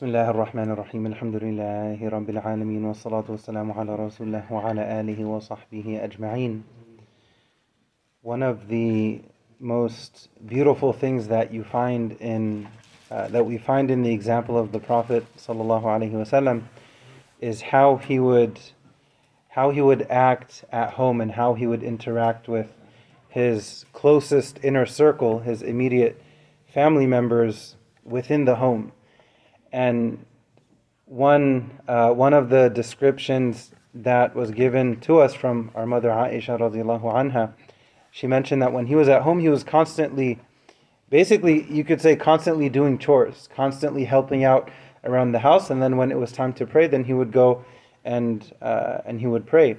بسم الله الرحمن الرحيم الحمد لله رب العالمين والصلاة والسلام على رسول الله وعلى آله وصحبه أجمعين One of the most beautiful things that you find in uh, that we find in the example of the Prophet sallallahu alaihi wasallam is how he would how he would act at home and how he would interact with his closest inner circle, his immediate family members within the home. And one uh, one of the descriptions that was given to us from our mother Aisha radiallahu anha, she mentioned that when he was at home, he was constantly, basically, you could say, constantly doing chores, constantly helping out around the house. And then when it was time to pray, then he would go and uh, and he would pray.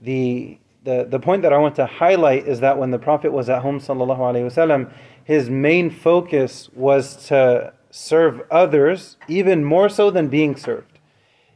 The the, the point that I want to highlight is that when the Prophet was at home, sallallahu wasallam, his main focus was to serve others even more so than being served.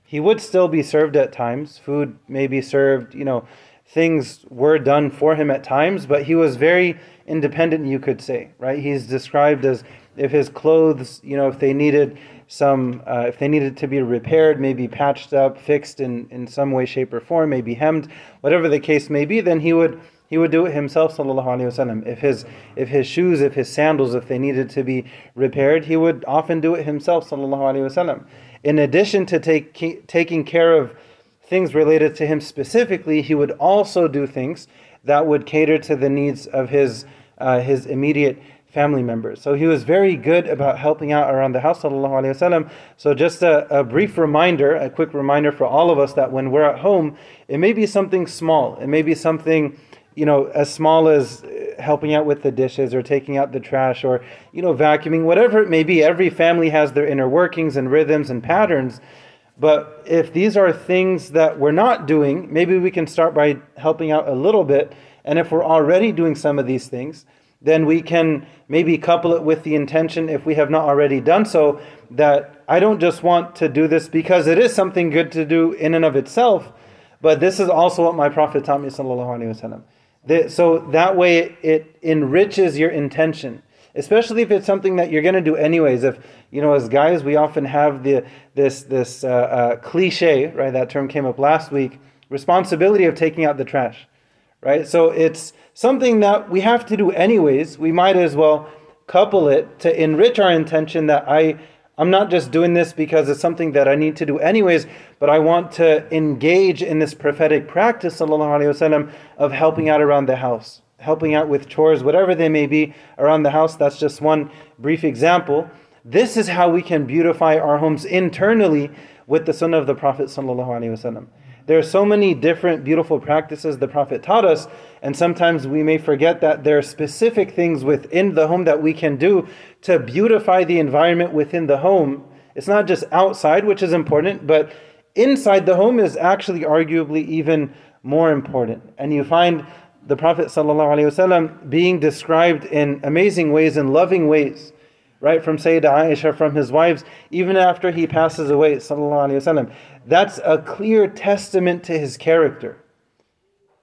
He would still be served at times. Food may be served, you know, things were done for him at times, but he was very independent, you could say, right? He's described as if his clothes, you know, if they needed some, uh, if they needed to be repaired, maybe patched up, fixed in, in some way, shape, or form, maybe hemmed, whatever the case may be, then he would he would do it himself, sallallahu alaihi wasallam. If his if his shoes, if his sandals, if they needed to be repaired, he would often do it himself, sallallahu alaihi wasallam. In addition to take, taking care of things related to him specifically, he would also do things that would cater to the needs of his uh, his immediate family members. So he was very good about helping out around the house, sallallahu alaihi wasallam. So just a, a, brief reminder, a quick reminder for all of us that when we're at home, it may be something small, it may be something you know, as small as uh, helping out with the dishes or taking out the trash or, you know, vacuuming, whatever it may be. Every family has their inner workings and rhythms and patterns. But if these are things that we're not doing, maybe we can start by helping out a little bit. And if we're already doing some of these things, then we can maybe couple it with the intention, if we have not already done so, that I don't just want to do this because it is something good to do in and of itself, but this is also what my Prophet taught me. The, so that way it, it enriches your intention especially if it's something that you're going to do anyways. If you know as guys we often have the this this uh, uh, cliche right that term came up last week responsibility of taking out the trash right? So it's something that we have to do anyways. We might as well couple it to enrich our intention that i I'm not just doing this because it's something that I need to do anyways, but I want to engage in this prophetic practice, sallallahu alaihi wasallam, of helping out around the house, helping out with chores, whatever they may be around the house. That's just one brief example. This is how we can beautify our homes internally with the sunnah of the Prophet sallallahu alaihi wasallam. There are so many different beautiful practices the Prophet taught us, and sometimes we may forget that there are specific things within the home that we can do to beautify the environment within the home. It's not just outside, which is important, but inside the home is actually arguably even more important. And you find the Prophet ﷺ being described in amazing ways, and loving ways right? From Sayyidah Aisha, from his wives, even after he passes away, sallallahu alaihi wasallam. That's a clear testament to his character,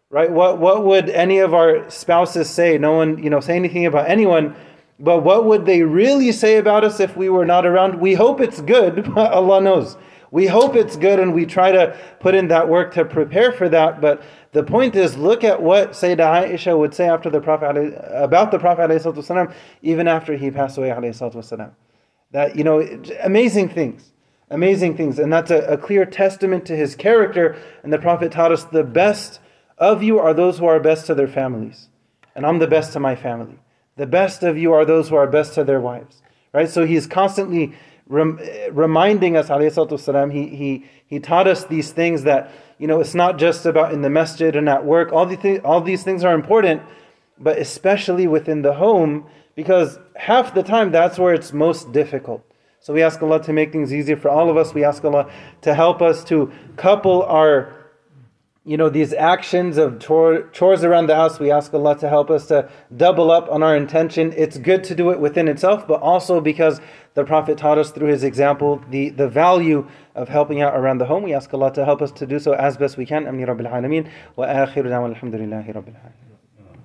right? What what would any of our spouses say? No one, you know, say anything about anyone. But what would they really say about us if we were not around? We hope it's good, but Allah knows. We hope it's good and we try to put in that work to prepare for that. But the point is, look at what Sayyidah Aisha would say after the Prophet about the Prophet والسلام, even after he passed away. والسلام. That, you know, amazing things. Amazing things. And that's a, a clear testament to his character. And the Prophet taught us the best of you are those who are best to their families. And I'm the best to my family. The best of you are those who are best to their wives. Right? So he's constantly rem- reminding us, والسلام, he, he, he taught us these things that, you know, it's not just about in the masjid and at work. All, the th- all these things are important, but especially within the home, because half the time that's where it's most difficult. So we ask Allah to make things easier for all of us. We ask Allah to help us to couple our you know, these actions of chores around the house, we ask Allah to help us to double up on our intention. It's good to do it within itself, but also because the Prophet taught us through his example the, the value of helping out around the home. We ask Allah to help us to do so as best we can. Ameen Rabbil Alameen. Wa akhiru alhamdulillahi Rabbil Alameen.